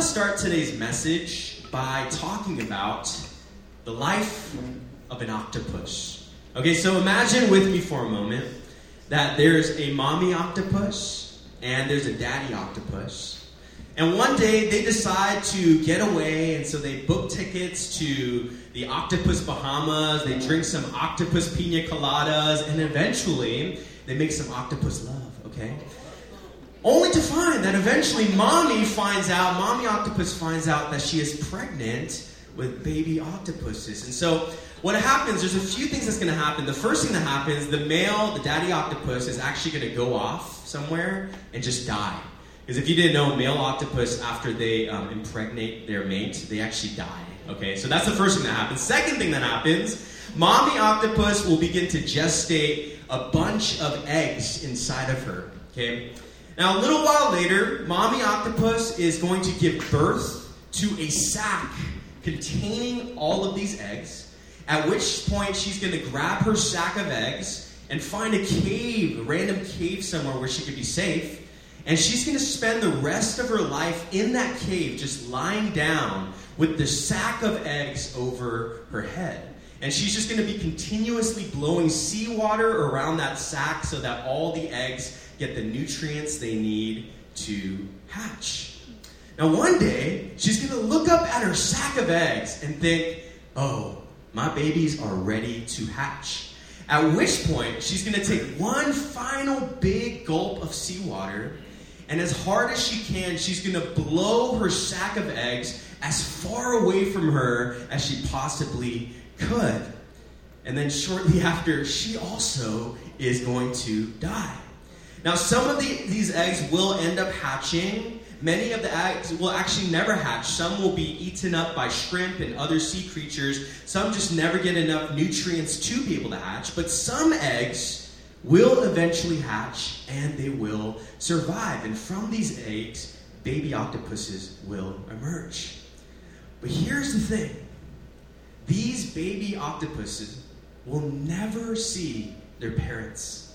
want to start today's message by talking about the life of an octopus. Okay, so imagine with me for a moment that there's a mommy octopus and there's a daddy octopus. And one day they decide to get away, and so they book tickets to the Octopus Bahamas. They drink some octopus pina coladas, and eventually they make some octopus love, okay? Only to find that eventually mommy finds out, mommy octopus finds out that she is pregnant with baby octopuses. And so what happens, there's a few things that's going to happen. The first thing that happens, the male, the daddy octopus, is actually going to go off somewhere and just die. Because if you didn't know, male octopus, after they um, impregnate their mate, they actually die. Okay, so that's the first thing that happens. Second thing that happens, mommy octopus will begin to gestate a bunch of eggs inside of her. Okay, now, a little while later, mommy octopus is going to give birth to a sack containing all of these eggs, at which point she's going to grab her sack of eggs and find a cave, a random cave somewhere where she could be safe. And she's going to spend the rest of her life in that cave, just lying down with the sack of eggs over her head. And she's just going to be continuously blowing seawater around that sack so that all the eggs get the nutrients they need to hatch. Now, one day, she's going to look up at her sack of eggs and think, oh, my babies are ready to hatch. At which point, she's going to take one final big gulp of seawater, and as hard as she can, she's going to blow her sack of eggs as far away from her as she possibly could. And then shortly after, she also is going to die. Now, some of the, these eggs will end up hatching. Many of the eggs will actually never hatch. Some will be eaten up by shrimp and other sea creatures. Some just never get enough nutrients to be able to hatch. But some eggs will eventually hatch and they will survive. And from these eggs, baby octopuses will emerge. But here's the thing these baby octopuses will never see their parents.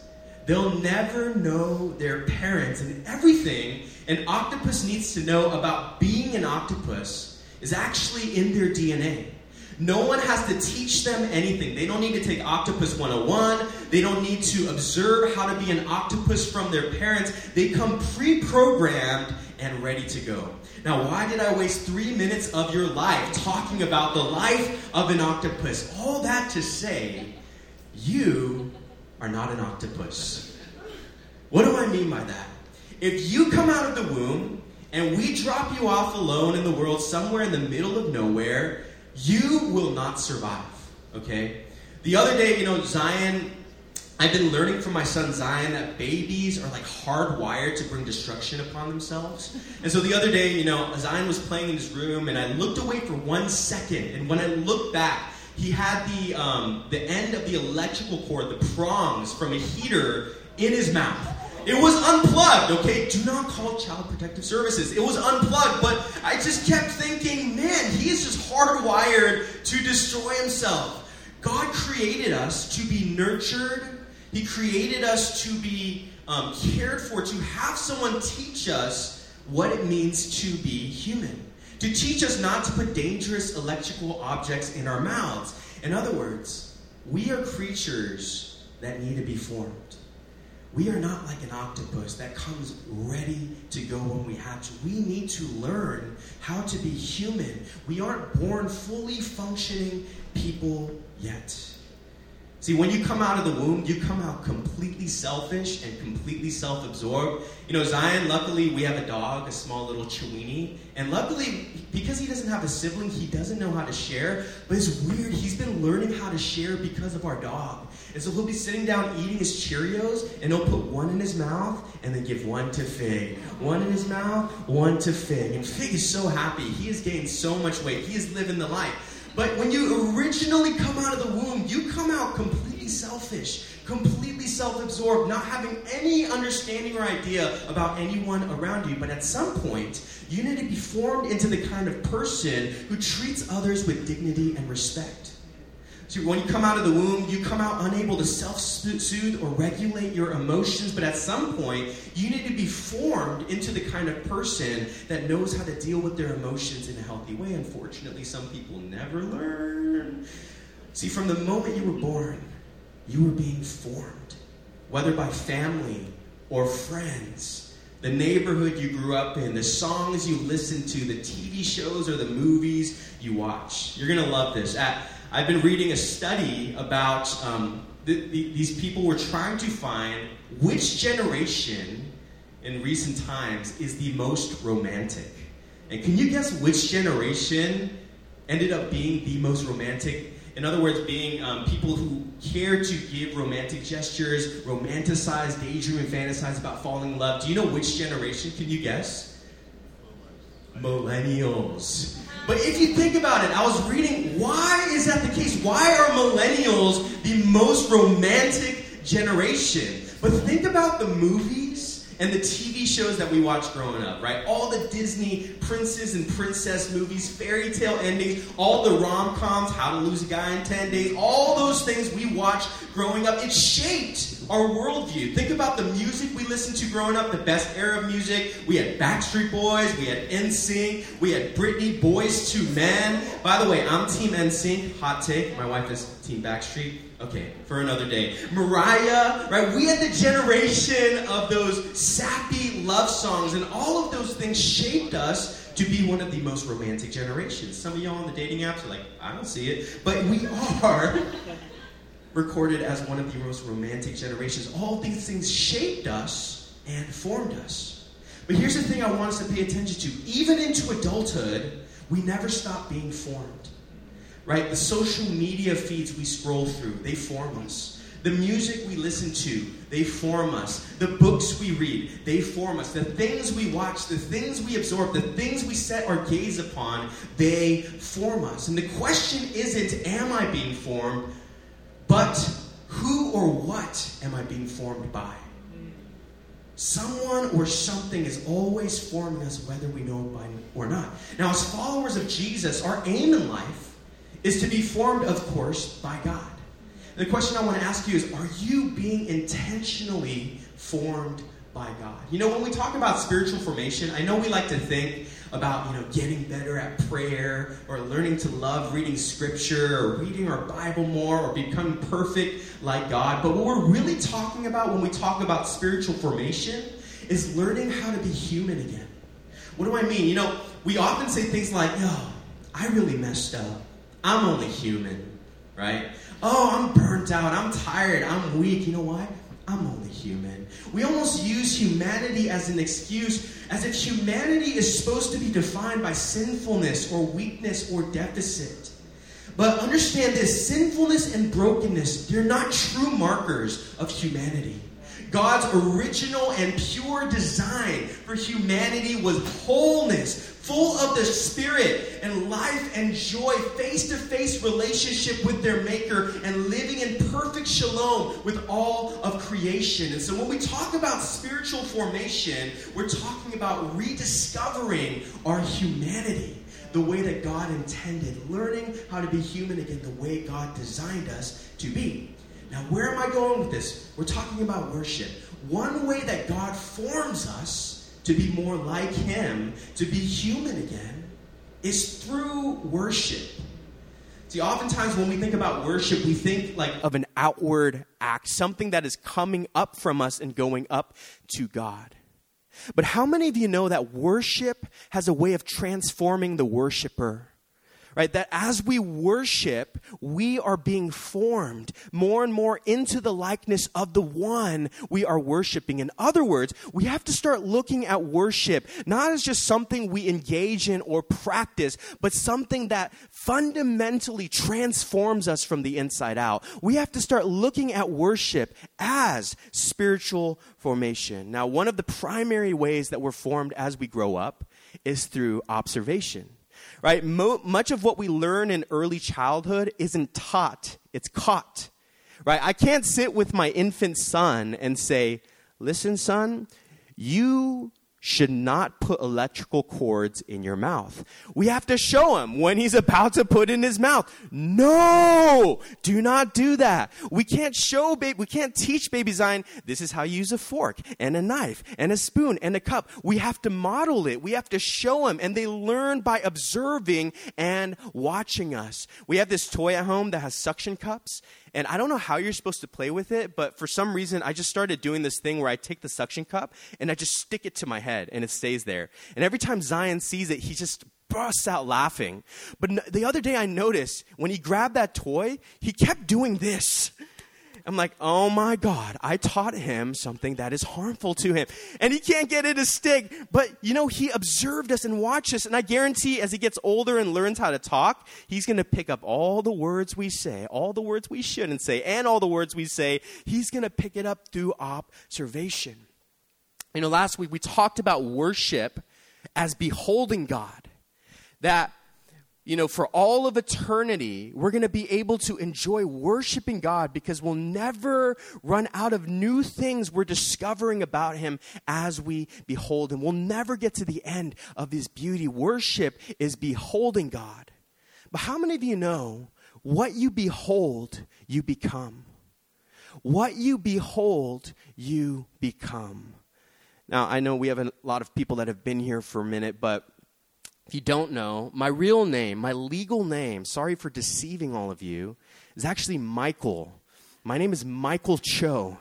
They'll never know their parents, and everything an octopus needs to know about being an octopus is actually in their DNA. No one has to teach them anything. They don't need to take Octopus 101. They don't need to observe how to be an octopus from their parents. They come pre programmed and ready to go. Now, why did I waste three minutes of your life talking about the life of an octopus? All that to say, you are not an octopus. What do I mean by that? If you come out of the womb and we drop you off alone in the world somewhere in the middle of nowhere, you will not survive. Okay? The other day, you know, Zion, I've been learning from my son Zion that babies are like hardwired to bring destruction upon themselves. And so the other day, you know, Zion was playing in his room and I looked away for one second. And when I looked back, he had the, um, the end of the electrical cord, the prongs from a heater in his mouth. It was unplugged, okay? Do not call Child Protective Services. It was unplugged, but I just kept thinking, man, he is just hardwired to destroy himself. God created us to be nurtured, He created us to be um, cared for, to have someone teach us what it means to be human to teach us not to put dangerous electrical objects in our mouths. In other words, we are creatures that need to be formed. We are not like an octopus that comes ready to go when we hatch. We need to learn how to be human. We aren't born fully functioning people yet. See, when you come out of the womb, you come out completely selfish and completely self absorbed. You know, Zion, luckily, we have a dog, a small little Chiweenie. And luckily, because he doesn't have a sibling, he doesn't know how to share. But it's weird, he's been learning how to share because of our dog. And so he'll be sitting down eating his Cheerios, and he'll put one in his mouth and then give one to Fig. One in his mouth, one to Fig. And Fig is so happy. He has gained so much weight. He is living the life. But when you originally come out of the womb, you come out completely selfish, completely self absorbed, not having any understanding or idea about anyone around you. But at some point, you need to be formed into the kind of person who treats others with dignity and respect. To when you come out of the womb, you come out unable to self soothe or regulate your emotions. But at some point, you need to be formed into the kind of person that knows how to deal with their emotions in a healthy way. Unfortunately, some people never learn. See, from the moment you were born, you were being formed, whether by family or friends the neighborhood you grew up in, the songs you listened to, the TV shows or the movies you watch. You're going to love this. At, I've been reading a study about um, the, the, these people were trying to find which generation in recent times is the most romantic. And can you guess which generation ended up being the most romantic in other words, being um, people who care to give romantic gestures, romanticize, daydream, and fantasize about falling in love. Do you know which generation? Can you guess? Millennials. But if you think about it, I was reading, why is that the case? Why are millennials the most romantic generation? But think about the movies and the TV shows that we watched growing up, right? All the Disney princes and princess movies, fairy tale endings, all the rom coms, How to Lose a Guy in 10 Days, all those things we watched growing up, it shaped our worldview. Think about the music we listened to growing up, the best era of music. We had Backstreet Boys, we had NSYNC, we had Britney, Boyz II Men. By the way, I'm Team NSYNC, hot take. My wife is Team Backstreet. Okay, for another day. Mariah, right? We had the generation of those sappy love songs, and all of those things shaped us to be one of the most romantic generations. Some of y'all on the dating apps are like, I don't see it, but we are recorded as one of the most romantic generations. All these things shaped us and formed us. But here's the thing I want us to pay attention to. Even into adulthood, we never stop being formed right? The social media feeds we scroll through, they form us. The music we listen to, they form us. The books we read, they form us. The things we watch, the things we absorb, the things we set our gaze upon, they form us. And the question isn't, am I being formed, but who or what am I being formed by? Someone or something is always forming us, whether we know it by or not. Now, as followers of Jesus, our aim in life is to be formed, of course, by God. The question I want to ask you is Are you being intentionally formed by God? You know, when we talk about spiritual formation, I know we like to think about, you know, getting better at prayer or learning to love reading scripture or reading our Bible more or becoming perfect like God. But what we're really talking about when we talk about spiritual formation is learning how to be human again. What do I mean? You know, we often say things like, yo, I really messed up. I'm only human, right? Oh, I'm burnt out. I'm tired. I'm weak. You know why? I'm only human. We almost use humanity as an excuse, as if humanity is supposed to be defined by sinfulness or weakness or deficit. But understand this sinfulness and brokenness, they're not true markers of humanity. God's original and pure design for humanity was wholeness, full of the Spirit and life and joy, face to face relationship with their Maker, and living in perfect shalom with all of creation. And so when we talk about spiritual formation, we're talking about rediscovering our humanity the way that God intended, learning how to be human again the way God designed us to be. Now, where am I going with this? We're talking about worship. One way that God forms us to be more like Him, to be human again, is through worship. See, oftentimes when we think about worship, we think like of an outward act, something that is coming up from us and going up to God. But how many of you know that worship has a way of transforming the worshiper? Right? That as we worship, we are being formed more and more into the likeness of the one we are worshiping. In other words, we have to start looking at worship not as just something we engage in or practice, but something that fundamentally transforms us from the inside out. We have to start looking at worship as spiritual formation. Now, one of the primary ways that we're formed as we grow up is through observation right? Mo- much of what we learn in early childhood isn't taught, it's caught, right? I can't sit with my infant son and say, listen, son, you should not put electrical cords in your mouth. We have to show him when he's about to put in his mouth. No! Do not do that. We can't show baby, we can't teach baby Zion, this is how you use a fork and a knife and a spoon and a cup. We have to model it. We have to show him. and they learn by observing and watching us. We have this toy at home that has suction cups and I don't know how you're supposed to play with it, but for some reason, I just started doing this thing where I take the suction cup and I just stick it to my head and it stays there. And every time Zion sees it, he just bursts out laughing. But the other day, I noticed when he grabbed that toy, he kept doing this. I'm like, oh my God, I taught him something that is harmful to him. And he can't get it to stick. But, you know, he observed us and watched us. And I guarantee as he gets older and learns how to talk, he's going to pick up all the words we say, all the words we shouldn't say, and all the words we say. He's going to pick it up through observation. You know, last week we talked about worship as beholding God. That you know, for all of eternity, we're going to be able to enjoy worshiping God because we'll never run out of new things we're discovering about Him as we behold Him. We'll never get to the end of His beauty. Worship is beholding God. But how many of you know what you behold, you become? What you behold, you become. Now, I know we have a lot of people that have been here for a minute, but if you don't know, my real name, my legal name, sorry for deceiving all of you, is actually Michael. My name is Michael Cho.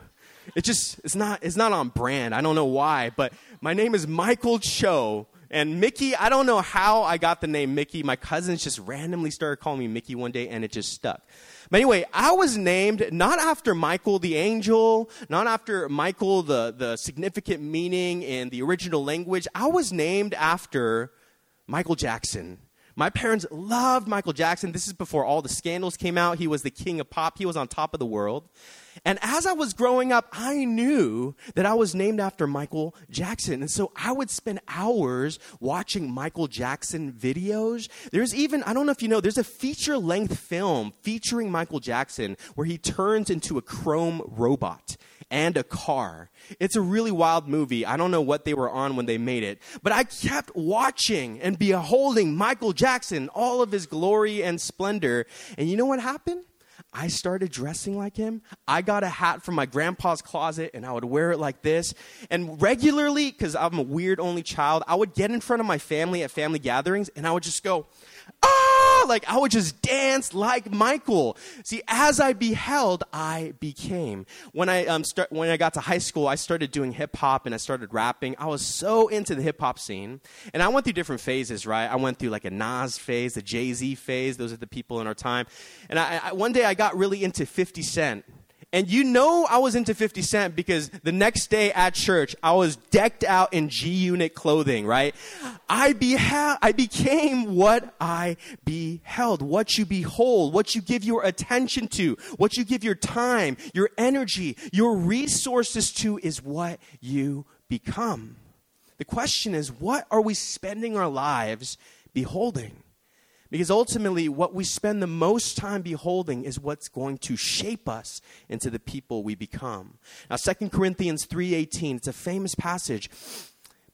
It just it's not it's not on brand. I don't know why, but my name is Michael Cho. And Mickey, I don't know how I got the name Mickey. My cousins just randomly started calling me Mickey one day and it just stuck. But anyway, I was named not after Michael the angel, not after Michael the, the significant meaning in the original language. I was named after Michael Jackson. My parents loved Michael Jackson. This is before all the scandals came out. He was the king of pop, he was on top of the world. And as I was growing up, I knew that I was named after Michael Jackson. And so I would spend hours watching Michael Jackson videos. There's even, I don't know if you know, there's a feature length film featuring Michael Jackson where he turns into a chrome robot and a car. It's a really wild movie. I don't know what they were on when they made it, but I kept watching and beholding Michael Jackson, all of his glory and splendor. And you know what happened? I started dressing like him. I got a hat from my grandpa's closet and I would wear it like this. And regularly, because I'm a weird only child, I would get in front of my family at family gatherings and I would just go, ah, like I would just dance like Michael. See, as I beheld, I became. When I um, start, when I got to high school, I started doing hip hop and I started rapping. I was so into the hip hop scene, and I went through different phases. Right, I went through like a Nas phase, a Jay Z phase. Those are the people in our time. And I, I, one day I got really into 50 Cent. And you know I was into 50 Cent because the next day at church, I was decked out in G Unit clothing, right? I, beha- I became what I beheld, what you behold, what you give your attention to, what you give your time, your energy, your resources to is what you become. The question is, what are we spending our lives beholding? Because ultimately, what we spend the most time beholding is what's going to shape us into the people we become. Now, 2 Corinthians 3.18, it's a famous passage.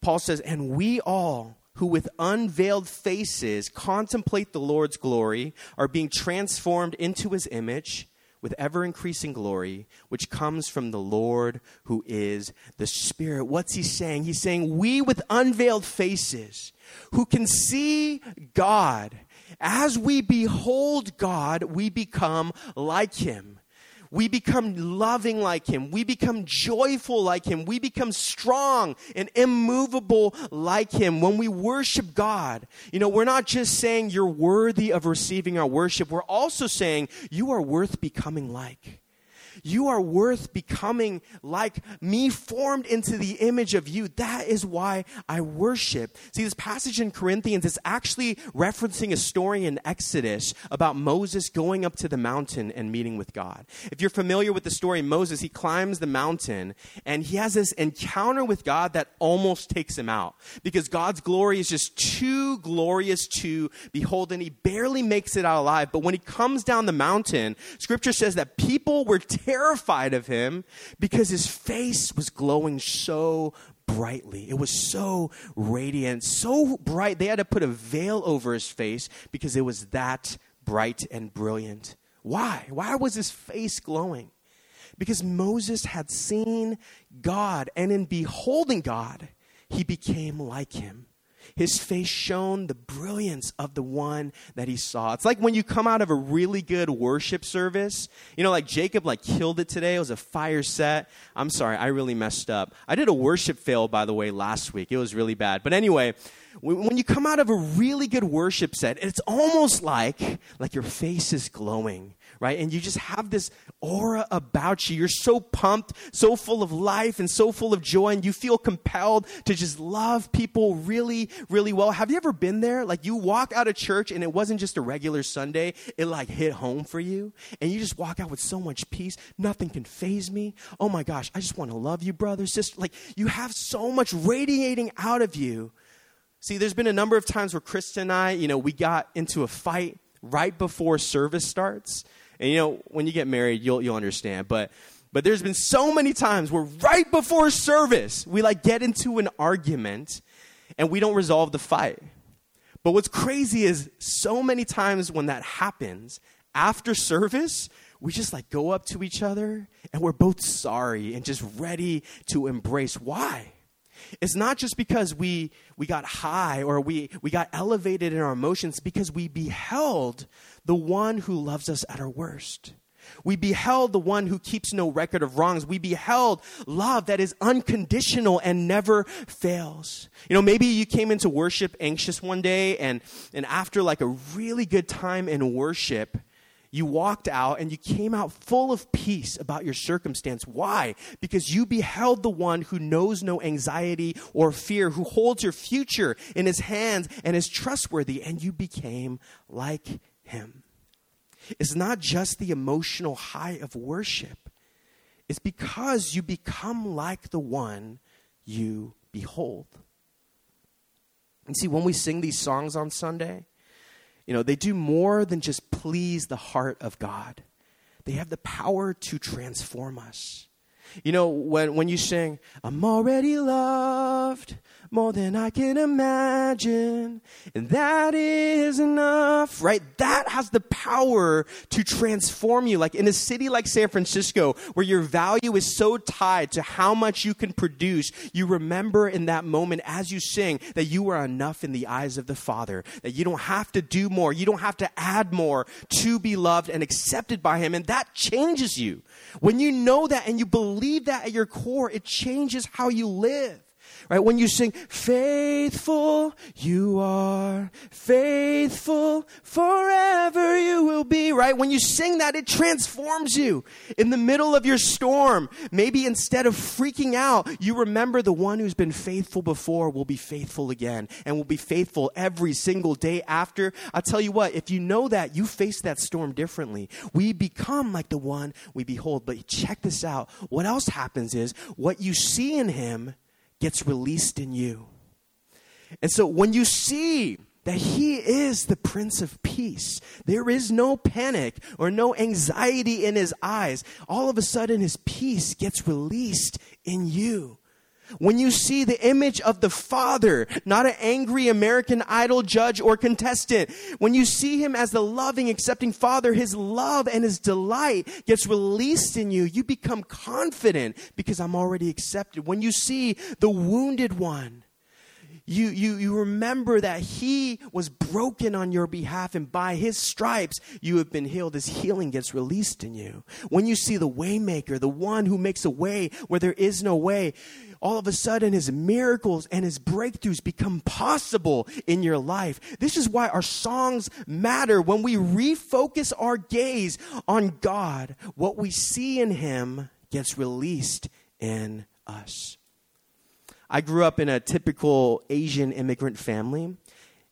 Paul says, And we all who with unveiled faces contemplate the Lord's glory are being transformed into his image with ever increasing glory, which comes from the Lord who is the Spirit. What's he saying? He's saying, We with unveiled faces who can see God as we behold God, we become like Him. We become loving like Him. We become joyful like Him. We become strong and immovable like Him. When we worship God, you know, we're not just saying you're worthy of receiving our worship, we're also saying you are worth becoming like. You are worth becoming like me, formed into the image of you. That is why I worship. See, this passage in Corinthians is actually referencing a story in Exodus about Moses going up to the mountain and meeting with God. If you're familiar with the story, Moses, he climbs the mountain and he has this encounter with God that almost takes him out because God's glory is just too glorious to behold and he barely makes it out alive. But when he comes down the mountain, scripture says that people were terrified of him because his face was glowing so brightly. It was so radiant, so bright. They had to put a veil over his face because it was that bright and brilliant. Why? Why was his face glowing? Because Moses had seen God, and in beholding God, he became like him. His face shone the brilliance of the one that he saw. It's like when you come out of a really good worship service. You know, like Jacob like killed it today. It was a fire set. I'm sorry, I really messed up. I did a worship fail by the way last week. It was really bad. But anyway, when you come out of a really good worship set, it's almost like like your face is glowing right? And you just have this aura about you. You're so pumped, so full of life, and so full of joy, and you feel compelled to just love people really, really well. Have you ever been there? Like you walk out of church and it wasn't just a regular Sunday, it like hit home for you, and you just walk out with so much peace. Nothing can faze me. Oh my gosh, I just want to love you, brother, sister. Like you have so much radiating out of you. See, there's been a number of times where Kristen and I, you know, we got into a fight right before service starts. And you know, when you get married, you'll you'll understand. But but there's been so many times where right before service, we like get into an argument and we don't resolve the fight. But what's crazy is so many times when that happens, after service, we just like go up to each other and we're both sorry and just ready to embrace. Why? It's not just because we, we got high or we, we got elevated in our emotions, because we beheld the one who loves us at our worst. We beheld the one who keeps no record of wrongs. We beheld love that is unconditional and never fails. You know, maybe you came into worship anxious one day and, and after like a really good time in worship, you walked out and you came out full of peace about your circumstance. Why? Because you beheld the one who knows no anxiety or fear, who holds your future in his hands and is trustworthy, and you became like him. It's not just the emotional high of worship, it's because you become like the one you behold. And see, when we sing these songs on Sunday, you know, they do more than just please the heart of God. They have the power to transform us. You know, when, when you sing, I'm already loved, more than I can imagine. And that is enough, right? That has the power to transform you. Like in a city like San Francisco, where your value is so tied to how much you can produce, you remember in that moment as you sing that you are enough in the eyes of the Father, that you don't have to do more, you don't have to add more to be loved and accepted by Him. And that changes you. When you know that and you believe that at your core, it changes how you live. Right? When you sing, faithful you are, faithful forever you will be, right? When you sing that, it transforms you. In the middle of your storm, maybe instead of freaking out, you remember the one who's been faithful before will be faithful again and will be faithful every single day after. I'll tell you what, if you know that, you face that storm differently. We become like the one we behold. But check this out. What else happens is what you see in him gets released in you. And so when you see that he is the Prince of Peace, there is no panic or no anxiety in his eyes. All of a sudden, his peace gets released in you. When you see the image of the Father, not an angry American idol judge or contestant, when you see him as the loving, accepting Father, his love and his delight gets released in you. You become confident because I'm already accepted. When you see the wounded one, you, you, you remember that he was broken on your behalf, and by his stripes you have been healed. His healing gets released in you. When you see the waymaker, the one who makes a way where there is no way, all of a sudden his miracles and his breakthroughs become possible in your life. This is why our songs matter. When we refocus our gaze on God, what we see in him gets released in us. I grew up in a typical Asian immigrant family.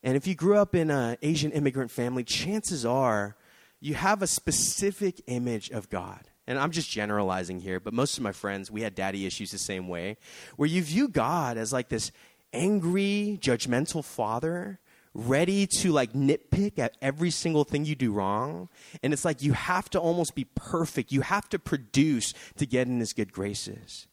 And if you grew up in an Asian immigrant family, chances are you have a specific image of God. And I'm just generalizing here, but most of my friends, we had daddy issues the same way, where you view God as like this angry, judgmental father ready to like nitpick at every single thing you do wrong. And it's like you have to almost be perfect. You have to produce to get in his good graces.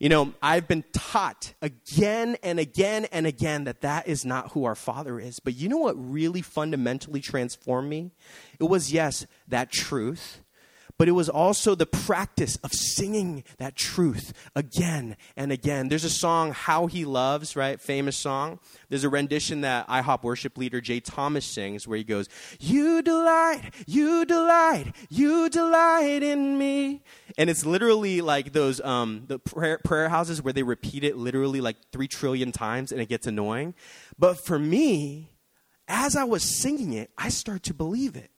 You know, I've been taught again and again and again that that is not who our Father is. But you know what really fundamentally transformed me? It was, yes, that truth but it was also the practice of singing that truth again and again. There's a song, How He Loves, right? Famous song. There's a rendition that IHOP worship leader Jay Thomas sings where he goes, You delight, you delight, you delight in me. And it's literally like those um, the prayer, prayer houses where they repeat it literally like three trillion times and it gets annoying. But for me, as I was singing it, I start to believe it.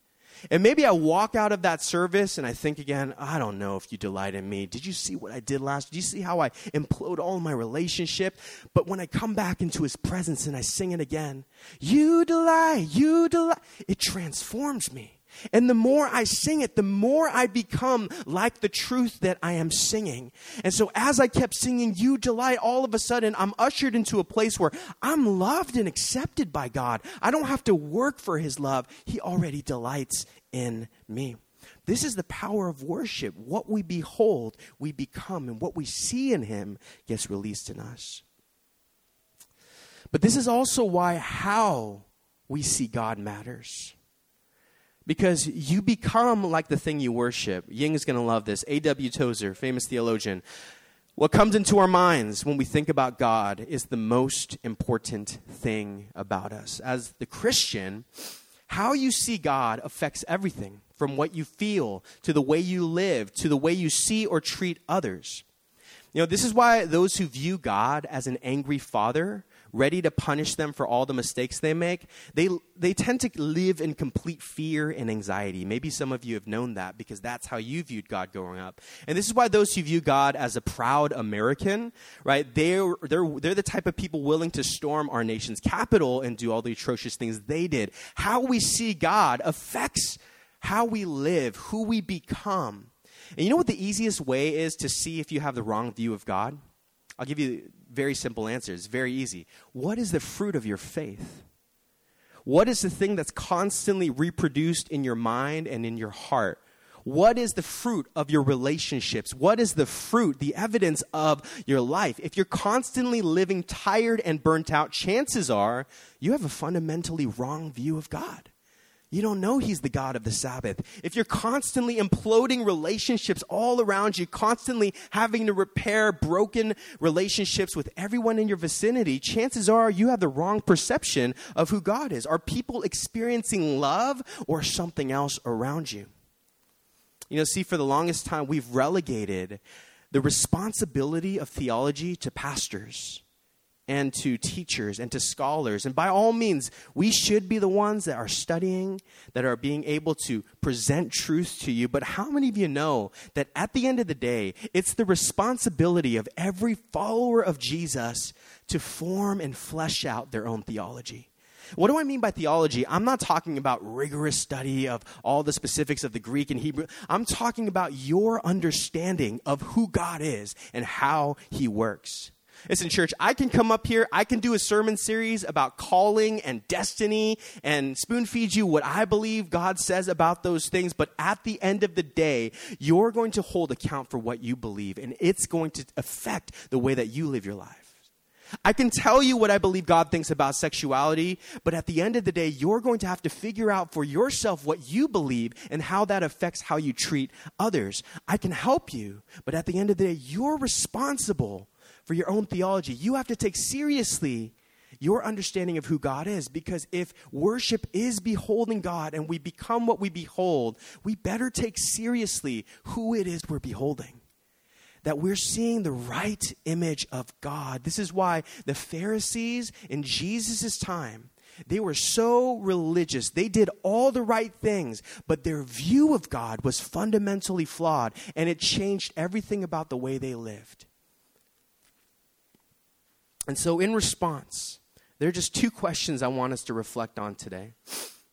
And maybe I walk out of that service and I think again, I don't know if you delight in me. Did you see what I did last? Did you see how I implode all my relationship? But when I come back into his presence and I sing it again, you delight, you delight, it transforms me. And the more I sing it, the more I become like the truth that I am singing. And so as I kept singing, You Delight, all of a sudden I'm ushered into a place where I'm loved and accepted by God. I don't have to work for His love, He already delights in me. This is the power of worship. What we behold, we become, and what we see in Him gets released in us. But this is also why how we see God matters because you become like the thing you worship. Ying is going to love this. A.W. Tozer, famous theologian. What comes into our minds when we think about God is the most important thing about us. As the Christian, how you see God affects everything from what you feel to the way you live to the way you see or treat others. You know, this is why those who view God as an angry father ready to punish them for all the mistakes they make, they, they tend to live in complete fear and anxiety. Maybe some of you have known that because that's how you viewed God growing up. And this is why those who view God as a proud American, right, they're, they're, they're the type of people willing to storm our nation's capital and do all the atrocious things they did. How we see God affects how we live, who we become. And you know what the easiest way is to see if you have the wrong view of God? I'll give you very simple answer. It's very easy. What is the fruit of your faith? What is the thing that's constantly reproduced in your mind and in your heart? What is the fruit of your relationships? What is the fruit, the evidence of your life? If you're constantly living tired and burnt out, chances are you have a fundamentally wrong view of God. You don't know He's the God of the Sabbath. If you're constantly imploding relationships all around you, constantly having to repair broken relationships with everyone in your vicinity, chances are you have the wrong perception of who God is. Are people experiencing love or something else around you? You know, see, for the longest time, we've relegated the responsibility of theology to pastors and to teachers and to scholars. And by all means, we should be the ones that are studying, that are being able to present truth to you. But how many of you know that at the end of the day, it's the responsibility of every follower of Jesus to form and flesh out their own theology? What do I mean by theology? I'm not talking about rigorous study of all the specifics of the Greek and Hebrew. I'm talking about your understanding of who God is and how he works. Listen, church, I can come up here, I can do a sermon series about calling and destiny and spoon feed you what I believe God says about those things, but at the end of the day, you're going to hold account for what you believe, and it's going to affect the way that you live your life. I can tell you what I believe God thinks about sexuality, but at the end of the day, you're going to have to figure out for yourself what you believe and how that affects how you treat others. I can help you, but at the end of the day, you're responsible for your own theology. You have to take seriously your understanding of who God is because if worship is beholding God and we become what we behold, we better take seriously who it is we're beholding. That we're seeing the right image of God. This is why the Pharisees in Jesus' time, they were so religious. They did all the right things, but their view of God was fundamentally flawed, and it changed everything about the way they lived. And so, in response, there are just two questions I want us to reflect on today.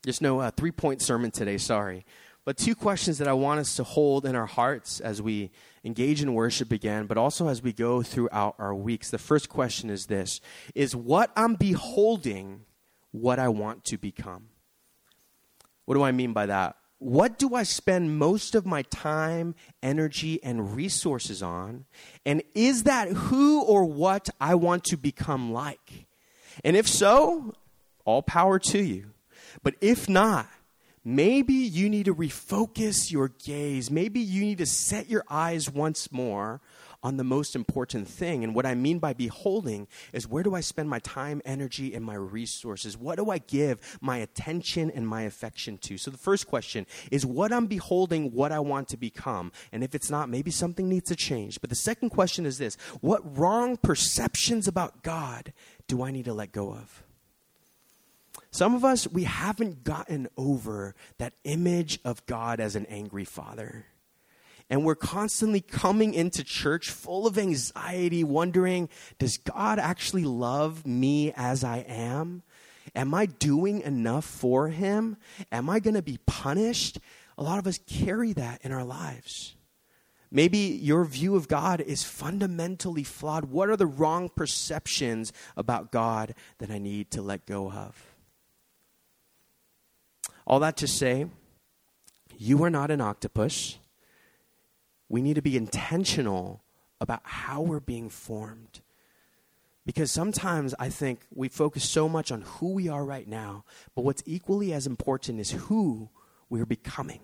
There's no uh, three point sermon today, sorry. But two questions that I want us to hold in our hearts as we engage in worship again, but also as we go throughout our weeks. The first question is this Is what I'm beholding what I want to become? What do I mean by that? What do I spend most of my time, energy, and resources on? And is that who or what I want to become like? And if so, all power to you. But if not, maybe you need to refocus your gaze. Maybe you need to set your eyes once more on the most important thing. And what I mean by beholding is where do I spend my time, energy, and my resources? What do I give my attention and my affection to? So the first question is what I'm beholding, what I want to become. And if it's not, maybe something needs to change. But the second question is this what wrong perceptions about God do I need to let go of? Some of us, we haven't gotten over that image of God as an angry father. And we're constantly coming into church full of anxiety, wondering, does God actually love me as I am? Am I doing enough for him? Am I going to be punished? A lot of us carry that in our lives. Maybe your view of God is fundamentally flawed. What are the wrong perceptions about God that I need to let go of? All that to say, you are not an octopus we need to be intentional about how we're being formed. Because sometimes I think we focus so much on who we are right now, but what's equally as important is who we're becoming.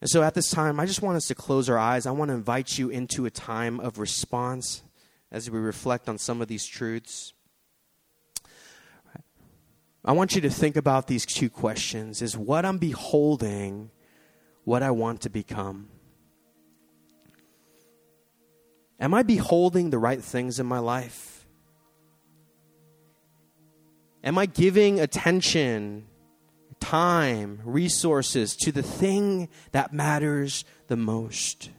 And so at this time, I just want us to close our eyes. I want to invite you into a time of response as we reflect on some of these truths. I want you to think about these two questions Is what I'm beholding what I want to become? Am I beholding the right things in my life? Am I giving attention, time, resources to the thing that matters the most?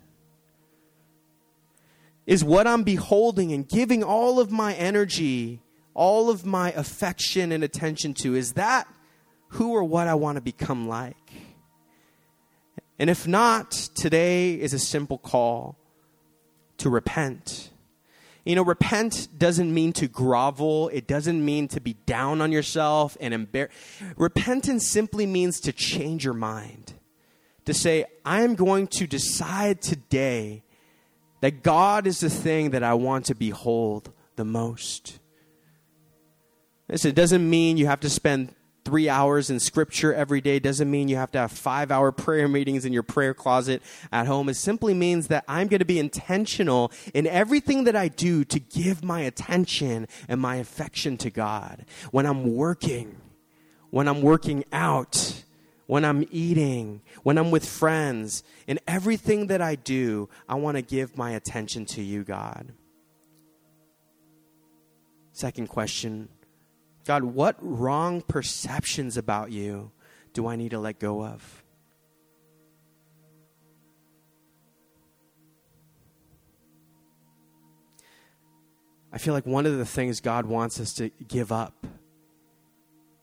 Is what I'm beholding and giving all of my energy, all of my affection and attention to, is that who or what I want to become like? And if not, today is a simple call to repent. You know, repent doesn't mean to grovel. It doesn't mean to be down on yourself and embarrass. Repentance simply means to change your mind. To say, I am going to decide today that God is the thing that I want to behold the most. Listen, it doesn't mean you have to spend three hours in scripture every day doesn't mean you have to have five hour prayer meetings in your prayer closet at home. It simply means that I'm going to be intentional in everything that I do to give my attention and my affection to God. When I'm working, when I'm working out, when I'm eating, when I'm with friends, in everything that I do, I want to give my attention to you, God. Second question God, what wrong perceptions about you do I need to let go of? I feel like one of the things God wants us to give up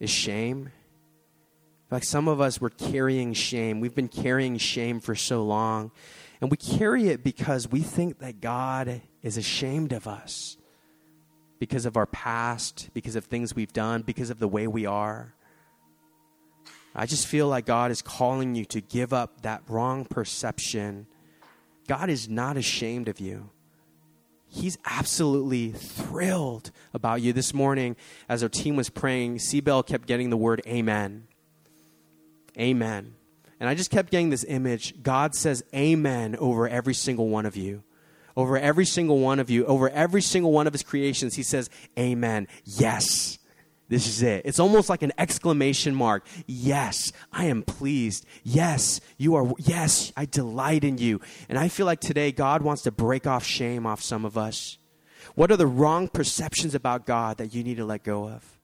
is shame. Like some of us, we're carrying shame. We've been carrying shame for so long. And we carry it because we think that God is ashamed of us because of our past, because of things we've done, because of the way we are. I just feel like God is calling you to give up that wrong perception. God is not ashamed of you. He's absolutely thrilled about you. This morning, as our team was praying, Bell kept getting the word amen. Amen. And I just kept getting this image. God says amen over every single one of you over every single one of you, over every single one of his creations, he says, Amen. Yes. This is it. It's almost like an exclamation mark. Yes, I am pleased. Yes, you are. Yes, I delight in you. And I feel like today God wants to break off shame off some of us. What are the wrong perceptions about God that you need to let go of?